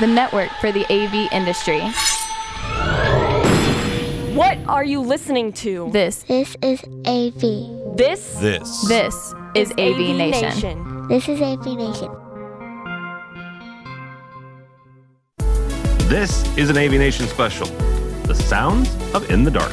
the network for the AV industry. What are you listening to? This This is AV. This This. this is AV, Nation. Nation. This is AV Nation. This is an AV Nation special. The sounds of In the Dark.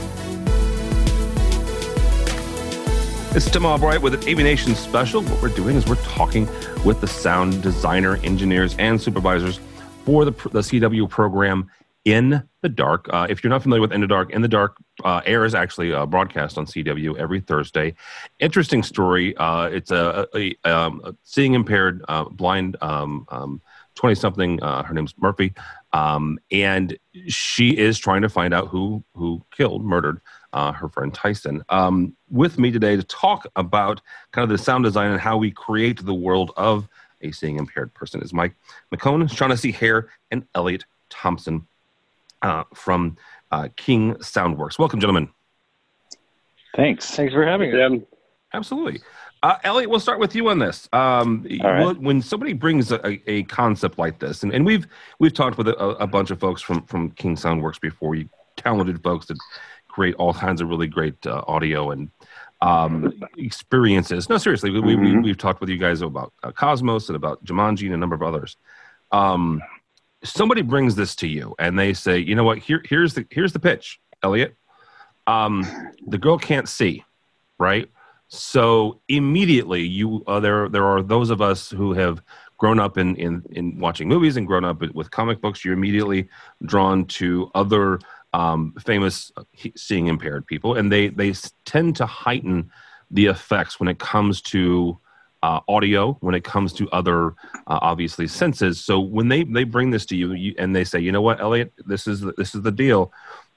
It's Tim Albright with an AV Nation special. What we're doing is we're talking with the sound designer, engineers, and supervisors for the, the CW program In the Dark. Uh, if you're not familiar with In the Dark, In the Dark uh, airs actually uh, broadcast on CW every Thursday. Interesting story. Uh, it's a, a, a, um, seeing impaired, uh, blind, um, um, 20 something. Uh, her name's Murphy. Um, and she is trying to find out who who killed, murdered uh, her friend Tyson. Um, with me today to talk about kind of the sound design and how we create the world of a seeing impaired person is Mike McCone, Shaughnessy Hare, and Elliot Thompson uh, from uh, King Soundworks. Welcome, gentlemen. Thanks. Thanks for having us. Absolutely. Uh, Elliot, we'll start with you on this. Um, All right. when- When somebody brings a, a concept like this, and, and we've we've talked with a, a bunch of folks from from King Soundworks before, you talented folks that create all kinds of really great uh, audio and um, experiences. No, seriously, we, we, we, we've talked with you guys about uh, Cosmos and about Jumanji and a number of others. Um, somebody brings this to you, and they say, you know what? Here, here's the here's the pitch, Elliot. Um, the girl can't see, right? So immediately, you uh, there there are those of us who have grown up in in in watching movies and grown up with comic books. You're immediately drawn to other um, famous uh, seeing impaired people, and they they tend to heighten the effects when it comes to uh, audio, when it comes to other uh, obviously senses. So when they they bring this to you, you and they say, you know what, Elliot, this is the, this is the deal.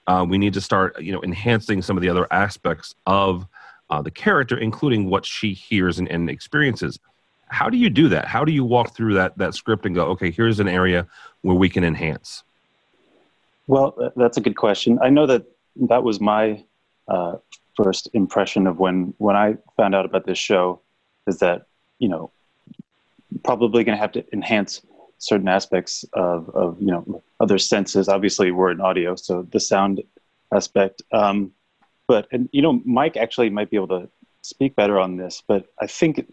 Uh, we need to start, you know, enhancing some of the other aspects of uh, the character, including what she hears and, and experiences. How do you do that? How do you walk through that that script and go, okay, here's an area where we can enhance? Well, that's a good question. I know that that was my uh, first impression of when when I found out about this show, is that you know probably going to have to enhance certain aspects of of you know other senses. Obviously, we're in audio, so the sound aspect. Um, but and you know, Mike actually might be able to speak better on this. But I think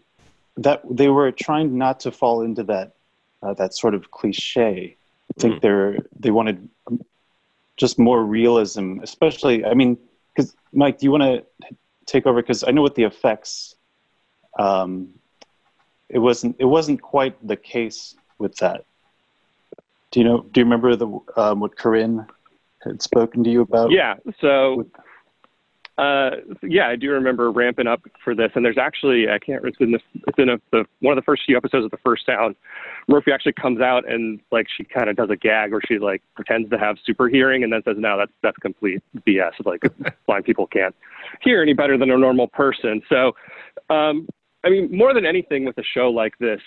that they were trying not to fall into that uh, that sort of cliche. I think Mm. they're they wanted just more realism, especially. I mean, because Mike, do you want to take over? Because I know with the effects, um, it wasn't it wasn't quite the case with that. Do you know? Do you remember the um, what Corinne had spoken to you about? Yeah. So, uh, yeah, I do remember ramping up for this, and there's actually I can't. It's in the it's in a, the one of the first few episodes of the first sound. Murphy actually comes out and like she kind of does a gag where she like pretends to have super hearing and then says, "No, that's that's complete BS. Like blind people can't hear any better than a normal person." So, um, I mean, more than anything with a show like this,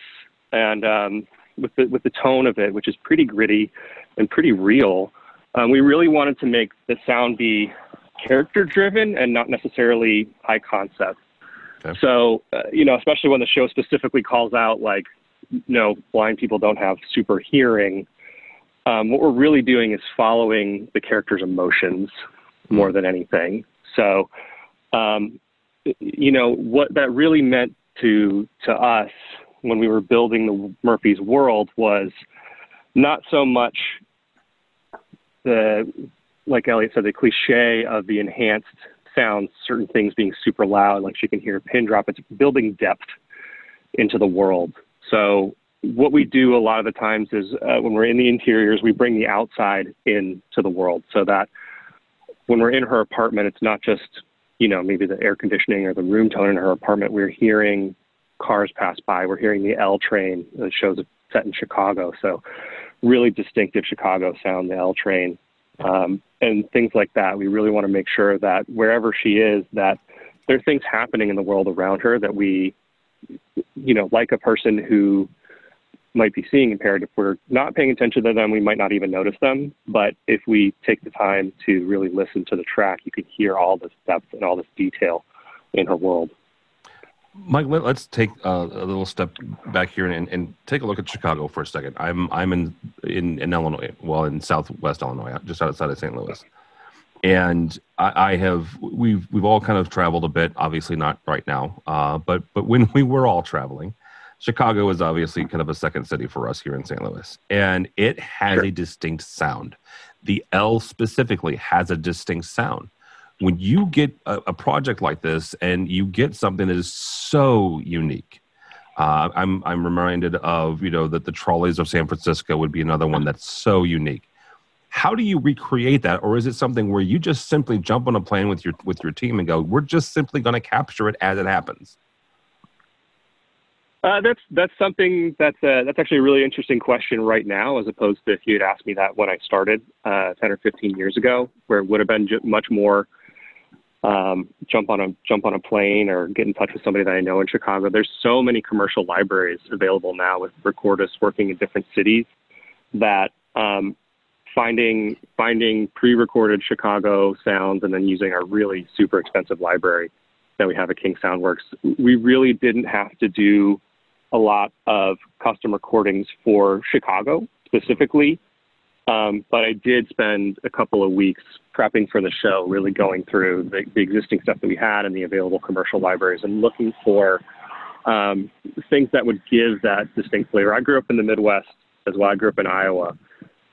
and um, with the with the tone of it, which is pretty gritty and pretty real, um, we really wanted to make the sound be character driven and not necessarily high concept. Okay. So, uh, you know, especially when the show specifically calls out like, you no, blind people don't have super hearing. Um, what we're really doing is following the character's emotions more than anything. So, um, you know, what that really meant to to us when we were building the Murphy's world was not so much the like Elliot said, the cliche of the enhanced sounds, certain things being super loud, like she can hear a pin drop. It's building depth into the world. So what we do a lot of the times is uh, when we're in the interiors, we bring the outside into the world, so that when we're in her apartment, it's not just you know maybe the air conditioning or the room tone in her apartment. We're hearing cars pass by. We're hearing the L train. The show's set in Chicago, so really distinctive Chicago sound, the L train um, and things like that. We really want to make sure that wherever she is, that there are things happening in the world around her that we, you know, like a person who might be seeing impaired. If we're not paying attention to them, we might not even notice them. But if we take the time to really listen to the track, you can hear all this depth and all this detail in her world. Mike, let, us take uh, a little step back here and, and, take a look at Chicago for a second. I'm I'm in in, in Illinois, well, in Southwest Illinois, just outside of St. Louis, and I, I, have we've we've all kind of traveled a bit. Obviously, not right now, uh, but but when we were all traveling, Chicago is obviously kind of a second city for us here in St. Louis, and it has sure. a distinct sound. The L specifically has a distinct sound when you get a, a, project like this and you get something that is so unique uh, I'm, I'm reminded of you know that the trolleys of san francisco would be another one that's so unique. How do you recreate that? Or is it something where you just simply jump on a plane with your with your team and go we're just simply going to capture it as it happens uh, that's that's something that's uh, that's actually a really interesting question right now, as opposed to if you had asked me that when I started uh, 10 or 15 years ago, where it would have been much more um, jump on a jump on a plane or get in touch with somebody that I know in Chicago. There's so many commercial libraries available now with recordists working in different cities that um, finding finding pre-recorded Chicago sounds and then using our really super expensive library that we have at King Soundworks. We really didn't have to do a lot of custom recordings for Chicago specifically um, but I did spend a couple of weeks prepping for the show, really going through the, the existing stuff that we had and the available commercial libraries and looking for um, things that would give that distinct flavor. I grew up in the Midwest as well. I grew up in Iowa.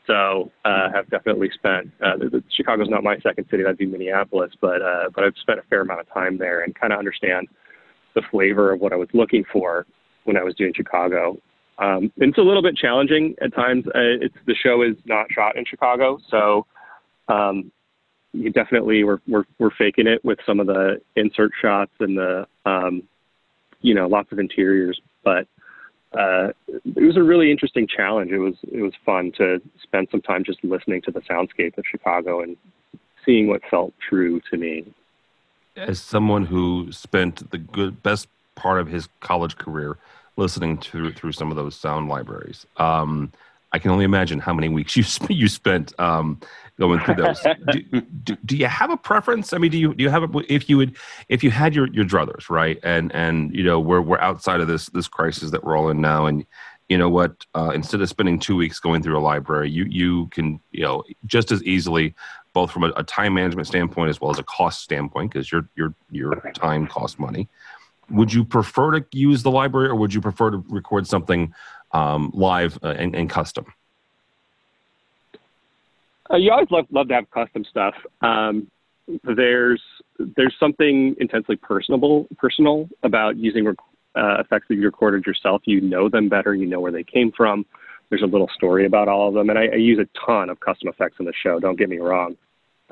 So uh, have definitely spent. Uh, the, the, Chicago's not my second city; that'd be Minneapolis. But uh, but I've spent a fair amount of time there and kind of understand the flavor of what I was looking for when I was doing Chicago. Um, it's a little bit challenging at times. Uh, it's the show is not shot in Chicago, so um, you definitely we're, we're we're faking it with some of the insert shots and the um, you know lots of interiors. But uh, it was a really interesting challenge. It was it was fun to spend some time just listening to the soundscape of Chicago and seeing what felt true to me. As someone who spent the good best part of his college career listening to through some of those sound libraries. Um, I can only imagine how many weeks you sp- you spent um, going through those. do, do, do, you have a preference? I mean, do you do you have a, if you would if you had your your druthers right and and you know we're we're outside of this this crisis that we're all in now and you know what uh, instead of spending two weeks going through a library you you can you know just as easily both from a, a time management standpoint as well as a cost standpoint because your your your time costs money would you prefer to use the library or would you prefer to record something um, live uh, and, and, custom? Uh, you always love, love to have custom stuff. Um, there's there's something intensely personable personal about using rec- uh, effects that you recorded yourself. You know them better. You know where they came from. There's a little story about all of them, and I, I use a ton of custom effects in the show. Don't get me wrong.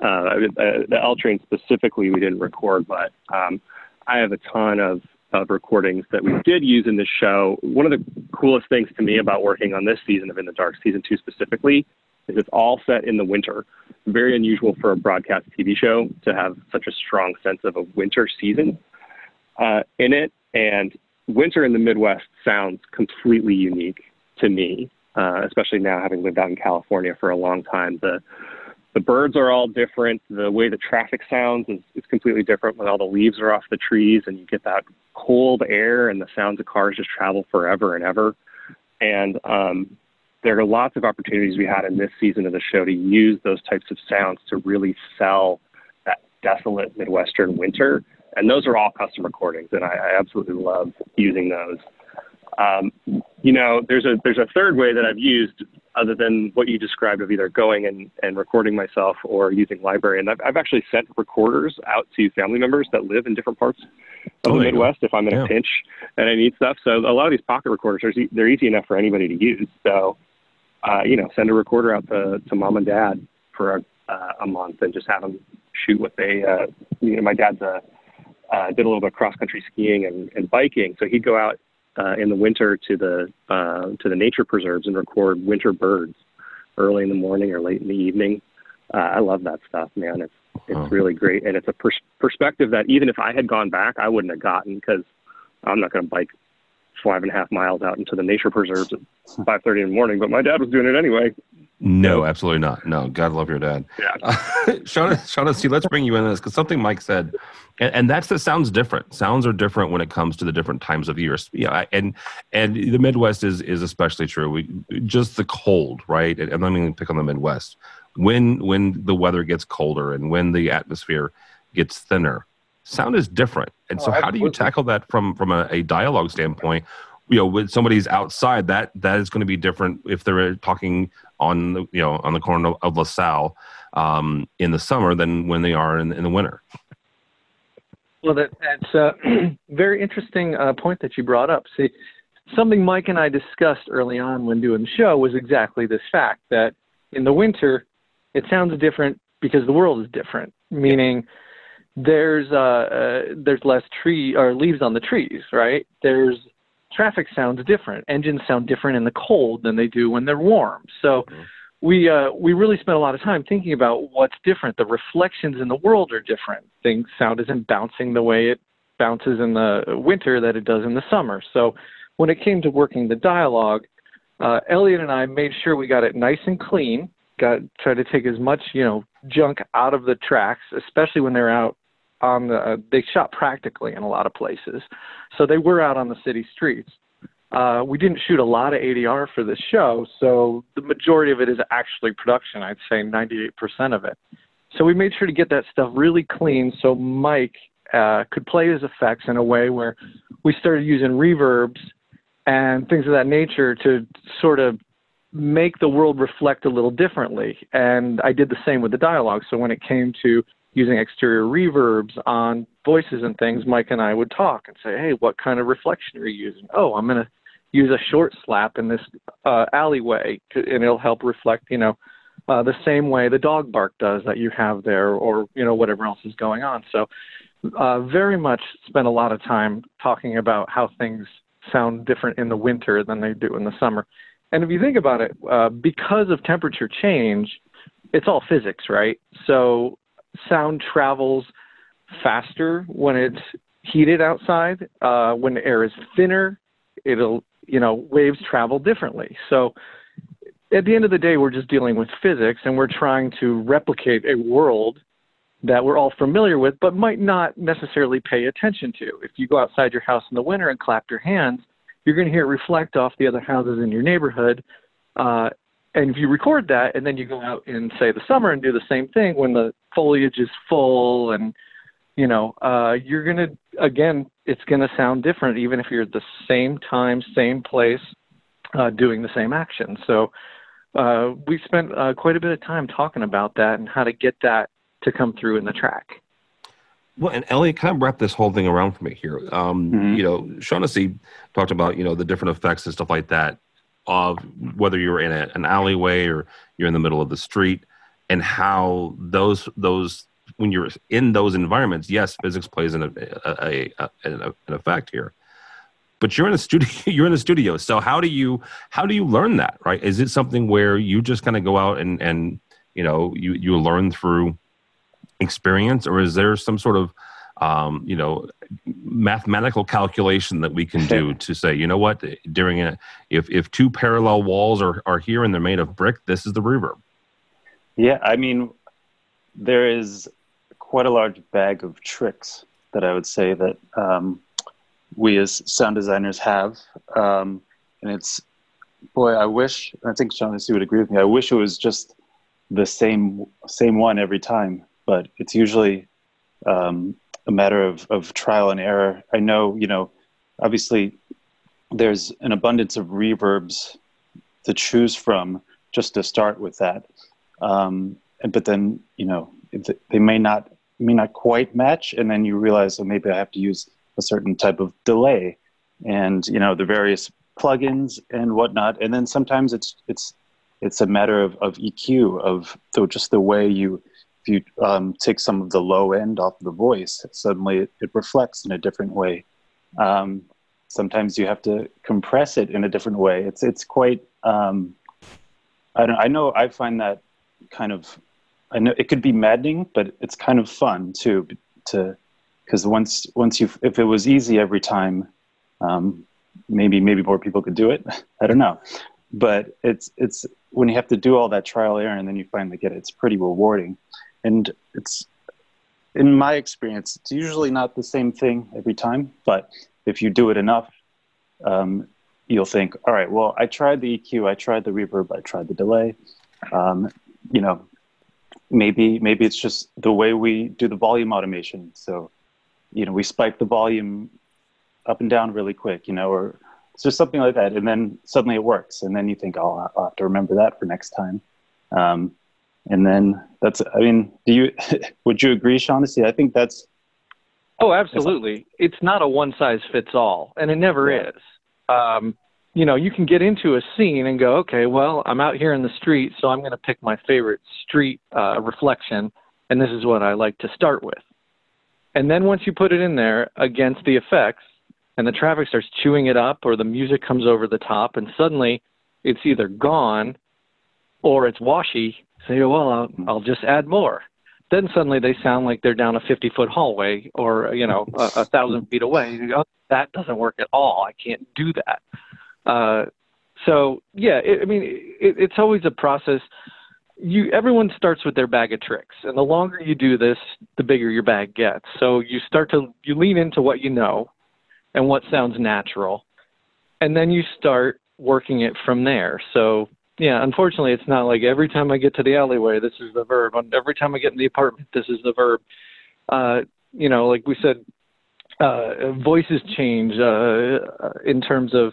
Uh, the L train specifically, we didn't record, but um, I have a ton of, of recordings that we did use in this show. One of the coolest things to me about working on this season of In the Dark, season two specifically, is it's all set in the winter. Very unusual for a broadcast TV show to have such a strong sense of a winter season uh, in it. And winter in the Midwest sounds completely unique to me, uh, especially now having lived out in California for a long time. The the birds are all different. The way the traffic sounds is, is completely different when all the leaves are off the trees and you get that cold air and the sounds of cars just travel forever and ever. And um, there are lots of opportunities we had in this season of the show to use those types of sounds to really sell that desolate Midwestern winter. And those are all custom recordings, and I, I absolutely love using those. Um, you know, there's a there's a third way that I've used other than what you described of either going and, and recording myself or using library. And I've, I've actually sent recorders out to family members that live in different parts of oh, the Midwest if I'm in yeah. a pinch and I need stuff. So a lot of these pocket recorders are they're easy enough for anybody to use. So uh, you know, send a recorder out to, to mom and dad for a, uh, a month and just have them shoot what they. Uh, you know, my dad's a uh, did a little bit of cross country skiing and, and biking, so he'd go out uh, in the winter to the uh, to the nature preserves and record winter birds early in the morning or late in the evening. Uh, I love that stuff, man. It's it's oh. really great, and it's a pers- perspective that even if I had gone back, I wouldn't have gotten because I'm not going to bike five and a half miles out into the nature preserves at 5:30 in the morning. But my dad was doing it anyway. No, absolutely not. No, God love your dad. Yeah. Uh, Shauna, Shauna, see, let's bring you in on this because something Mike said, and, and that's that sounds different. Sounds are different when it comes to the different times of years. Yeah, and and the Midwest is is especially true. We just the cold, right? And, and let me pick on the Midwest. When when the weather gets colder and when the atmosphere gets thinner, sound is different. And so, Oh, how do you tackle that from from a, a dialogue standpoint? You know, when somebody's outside, that that is going to be different if they're talking on the you know on the corner of, of LaSalle um, in the summer than when they are in, in the winter. Well, that, that's a very interesting uh, point that you brought up. See, something Mike and I discussed early on when doing the show was exactly this fact that in the winter, it sounds different because the world is different. Meaning, there's uh, uh, there's less tree or leaves on the trees, right? There's traffic sounds different. Engines sound different in the cold than they do when they're warm. So we uh, we really spent a lot of time thinking about what's different. The reflections in the world are different. Things sound isn't bouncing the way it bounces in the winter that it does in the summer. So when it came to working the dialogue, uh, Elliot and I made sure we got it nice and clean. Got tried to take as much you know junk out of the tracks, especially when they're out on the. Uh, they shot practically in a lot of places, so they were out on the city streets. Uh, we didn't shoot a lot of ADR for this show, so the majority of it is actually production. I'd say 98% of it. So we made sure to get that stuff really clean so Mike uh, could play his effects in a way where we started using reverbs and things of that nature to sort of make the world reflect a little differently. And I did the same with the dialogue. So when it came to using exterior reverbs on voices and things, Mike and I would talk and say, hey, what kind of reflection are you using? Oh, I'm going to use a short slap in this uh, alleyway, to, and it'll help reflect, you know, uh, the same way the dog bark does that you have there, or you know whatever else is going on. So, uh, very much spent a lot of time talking about how things sound different in the winter than they do in the summer. And if you think about it, uh, because of temperature change, it's all physics, right? So sound travels faster when it's heated outside. Uh, when the air is thinner, it'll you know waves travel differently. So at the end of the day, we're just dealing with physics, and we're trying to replicate a world that we're all familiar with, but might not necessarily pay attention to. If you go outside your house in the winter and clap your hands, you're going to hear it reflect off the other houses in your neighborhood. Uh, and if you record that and then you go out in say the summer and do the same thing when the foliage is full and you know uh you're going to again it's going to sound different even if you're at the same time same place uh doing the same action so uh we spent uh, quite a bit of time talking about that and how to get that to come through in the track Well, and Elliot, kind of wrap this whole thing around for me here. Um, Mhm. You know, Shaughnessy talked about you know the different effects and stuff like that of whether you're in a, an alleyway or you're in the middle of the street, and how those those when you're in those environments, yes, physics plays an a, a, an effect here. But you're in a studio. You're in a studio. So how do you how do you learn that? Right? Is it something where you just kind of go out and and you know you you learn through experience, or is there some sort of um, you know mathematical calculation that we can do to say, you know what, during a if if two parallel walls are are here and they're made of brick, this is the reverb. Yeah, I mean, there is quite a large bag of tricks that I would say that um, we as sound designers have, um, and it's boy, I wish I think Shaughnessy would agree with me. I wish it was just the same same one every time, but it's usually um, a matter of of trial and error. I know, you know, obviously there's an abundance of reverbs to choose from just to start with that um, and but then you know they may not may not quite match and then you realize oh maybe i have to use a certain type of delay and you know the various plugins and whatnot and then sometimes it's it's it's a matter of, of eq of the, just the way you if you um, take some of the low end off the voice suddenly it, it reflects in a different way um, sometimes you have to compress it in a different way it's it's quite um, I don't. I know. I find that kind of. I know it could be maddening, but it's kind of fun too. To because once once you if it was easy every time, um, maybe maybe more people could do it. I don't know, but it's it's when you have to do all that trial error and then you finally get it, it's pretty rewarding. And it's in my experience, it's usually not the same thing every time, but if you do it enough, um, you'll think, all right, well, I tried the EQ, I tried the reverb, I tried the delay. Um, you know, maybe maybe it's just the way we do the volume automation. So, you know, we spike the volume up and down really quick, you know, or just something like that, and then suddenly it works, and then you think, oh, I'll have to remember that for next time. Um, and then that's, I mean, do you would you agree, Shaughnessy? I think that's. Oh, absolutely. It's not a one size fits all, and it never Yeah. is. Um, you know, you can get into a scene and go, okay, well, I'm out here in the street, so I'm going to pick my favorite street uh, reflection, and this is what I like to start with. And then once you put it in there against the effects, and the traffic starts chewing it up, or the music comes over the top, and suddenly it's either gone or it's washy. You go, well, I'll, I'll just add more. Then suddenly they sound like they're down a 50 foot hallway or, you know, a, a thousand feet away. You go, that doesn't work at all. I can't do that. Uh, so yeah, it, I mean, it, it's always a process. You everyone starts with their bag of tricks, and the longer you do this, the bigger your bag gets. So you start to you lean into what you know, and what sounds natural, and then you start working it from there. So yeah, unfortunately, it's not like every time I get to the alleyway, this is the verb. Every time I get in the apartment, this is the verb. Uh, you know, like we said, uh, voices change uh, in terms of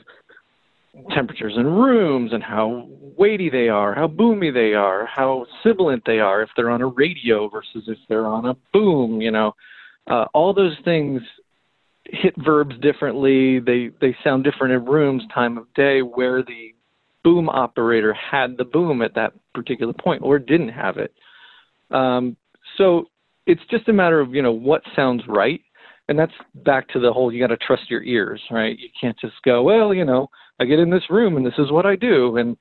temperatures in rooms and how weighty they are, how boomy they are, how sibilant they are if they're on a radio versus if they're on a boom, you know. Uh, all those things hit verbs differently. They they sound different in rooms, time of day, where the boom operator had the boom at that particular point or didn't have it. Um, so it's just a matter of you know what sounds right, and that's back to the whole you got to trust your ears, right? You can't just go, well, you know, I get in this room and this is what I do, and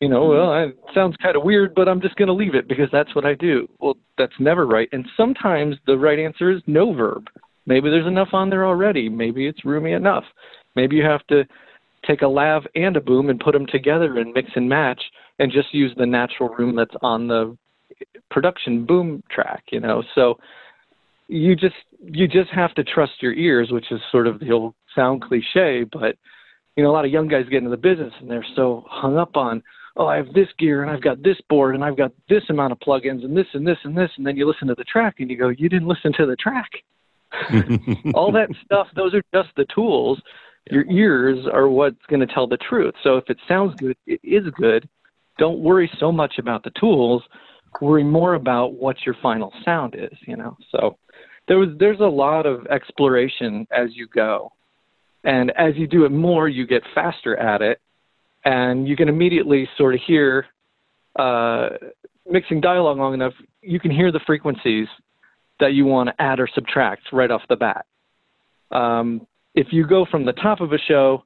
you know, well, it sounds kind of weird, but I'm just going to leave it because that's what I do. Well, that's never right. And sometimes the right answer is no verb. Maybe there's enough on there already. Maybe it's roomy enough. Maybe you have to take a lav and a boom and put them together and mix and match and just use the natural room that's on the production boom track, you know. So you just you just have to trust your ears, which is sort of the old sound cliche, but you know, a lot of young guys get into the business and they're so hung up on, oh, I have this gear and I've got this board and I've got this amount of plugins and this and this and this, and then you listen to the track and you go, you didn't listen to the track. All that stuff, those are just the tools. Your ears are what's going to tell the truth. So if it sounds good, it is good. Don't worry so much about the tools. Worry more about what your final sound is. You know. So there was there's a lot of exploration as you go, and as you do it more, you get faster at it, and you can immediately sort of hear. Uh, mixing dialogue long enough, you can hear the frequencies that you want to add or subtract right off the bat. Um, if you go from the top of a show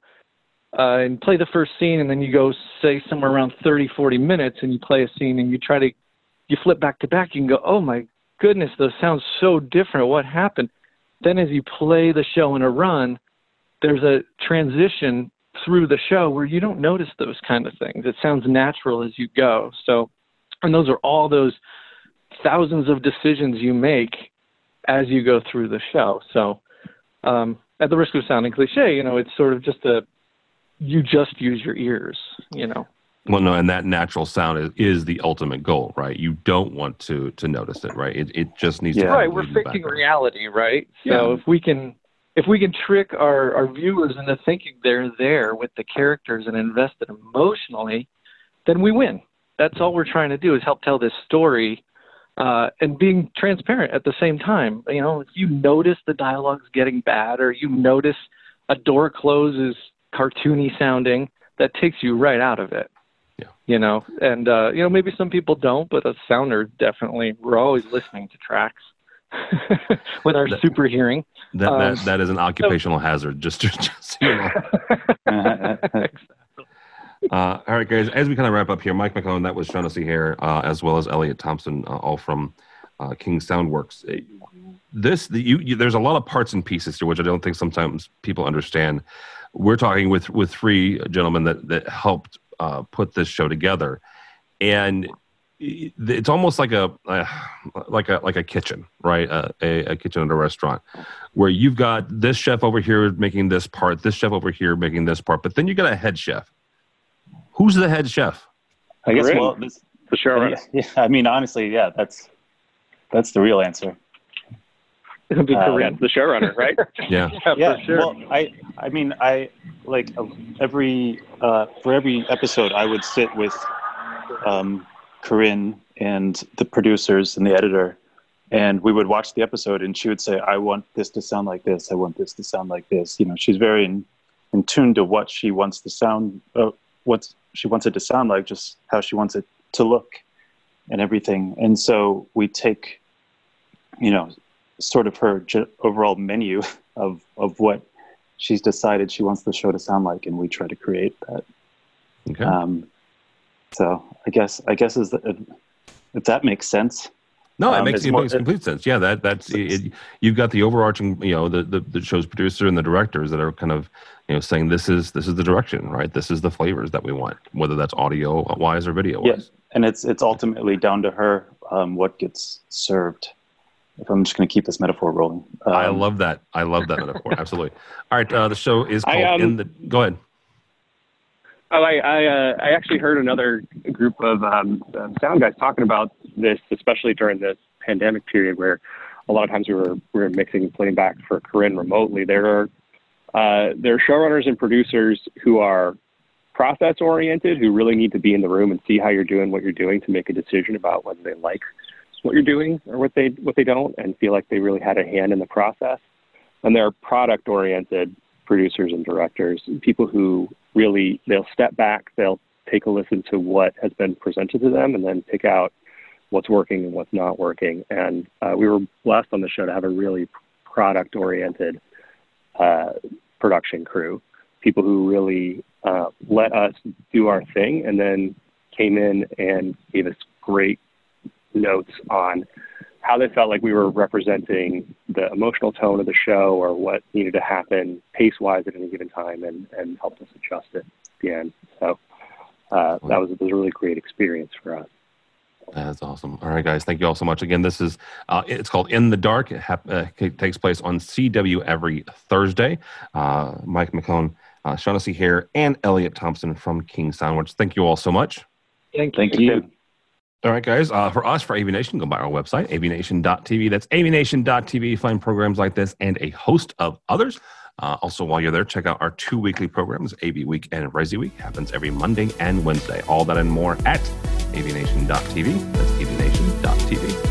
uh, and play the first scene and then you go say somewhere around 30 40 minutes and you play a scene and you try to you flip back to back you can go oh my goodness those sounds so different. What happened? Then as you play the show in a run there's a transition through the show where you don't notice those kind of things. It sounds natural as you go. So and those are all those thousands of decisions you make as you go through the show. So um, at the risk of sounding cliche, you know, it's sort of just a you just use your ears, you know. Well, no, and that natural sound is, is the ultimate goal, right? You don't want to to notice it, right? It it just needs Yeah. to Right, we're in faking background. reality, right? So Yeah. if we can if we can trick our, our viewers into thinking they're there with the characters and invested emotionally, then we win. That's all we're trying to do is help tell this story uh, and being transparent at the same time. You know, if you notice the dialogue's getting bad or you notice a door close is cartoony sounding, that takes you right out of it. Yeah. You know, and uh, you know maybe some people don't, but a sounder definitely. We're always listening to tracks with our That- super hearing. That, Um, that that is an occupational hazard. Just just, just you know. Uh, all right, guys. As we kind of wrap up here, Mike McClellan, that was Shaughnessy Hare, uh, as well as Elliot Thompson, uh, all from uh, King Soundworks. This, the, you, you, there's a lot of parts and pieces here, which I don't think sometimes people understand. We're talking with with three gentlemen that that helped uh, put this show together, and it's almost like a uh, like a like a kitchen, right? Uh, a, a kitchen at a restaurant, where you've got this chef over here making this part, this chef over here making this part, but then you got a head chef. Who's the head chef? I guess Corinne, well, this, the showrunner. yeah, yeah, I mean, honestly, yeah, that's that's the real answer. It'll be Uh, Corinne. The showrunner, right? Yeah, Yeah, yeah, for sure. well, I I mean, I like uh, every uh, for every episode, I would sit with um, Corinne and the producers and the editor, and we would watch the episode, and she would say, "I want this to sound like this. I want this to sound like this." You know, she's very in, in tune to what she wants the sound, uh, what she wants it to sound like, just how she wants it to look, and everything. And so we take, you know, sort of her overall menu of of what she's decided she wants the show to sound like, and we try to create that. okay. Um, so I guess I guess is if, if that makes sense. No, it Um, makes it's it more- makes complete sense. Yeah, that that's it, you've got the overarching, you know, the, the the show's producer and the directors that are kind of, you know, saying this is this is the direction, right? This is the flavors that we want, whether that's audio wise or video wise. Yes, and it's it's ultimately down to her um, what gets served. If I'm just going to keep this metaphor rolling, um, I love that. I love that metaphor. Absolutely. All right, uh, the show is I, called um, In the. Go ahead. Oh, I I, uh, I actually heard another group of um, um, sound guys talking about this, especially during this pandemic period, where a lot of times we were we were mixing and playing back for Corinne remotely. There are uh, there are showrunners and producers who are process oriented, who really need to be in the room and see how you're doing what you're doing to make a decision about whether they like what you're doing or what they what they don't, and feel like they really had a hand in the process. And there are product oriented producers and directors, people who really they'll step back, they'll take a listen to what has been presented to them, and then pick out what's working and what's not working. And uh, we were blessed on the show to have a really product oriented uh, production crew, people who really uh, let us do our thing, and then came in and gave us great notes on how they felt like we were representing the emotional tone of the show or what needed to happen pace wise at any given time and, and helped us adjust it at the end. So uh, that was, was a really great experience for us. That's awesome. All right, guys. Thank you all so much. Again, this is uh, it's called In the Dark. It, hap- uh, it takes place on CW every Thursday. Uh, Mike McCone, uh, Shaughnessy Hare, and Elliot Thompson from King Soundworks. Thank you all so much. Thank you. Thank you. All right, guys. Uh, for us, for AVNation, go by our website, avnation.tv. That's avnation.tv. Find programs like this and a host of others. Uh, also, while you're there, check out our two weekly programs, AV Week and Resi Week. Happens every Monday and Wednesday. All that and more at avnation.tv. That's avnation.tv.